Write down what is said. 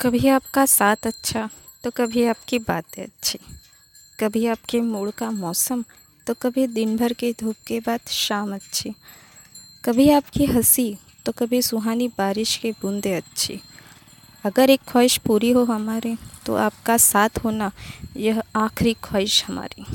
कभी आपका साथ अच्छा तो कभी आपकी बातें अच्छी। कभी आपके मूड का मौसम तो कभी दिन भर की धूप के बाद शाम अच्छी। कभी आपकी हँसी तो कभी सुहानी बारिश की बूंदें अच्छी। अगर एक ख्वाहिश पूरी हो हमारी तो आपका साथ होना, यह आखिरी ख्वाहिश हमारी।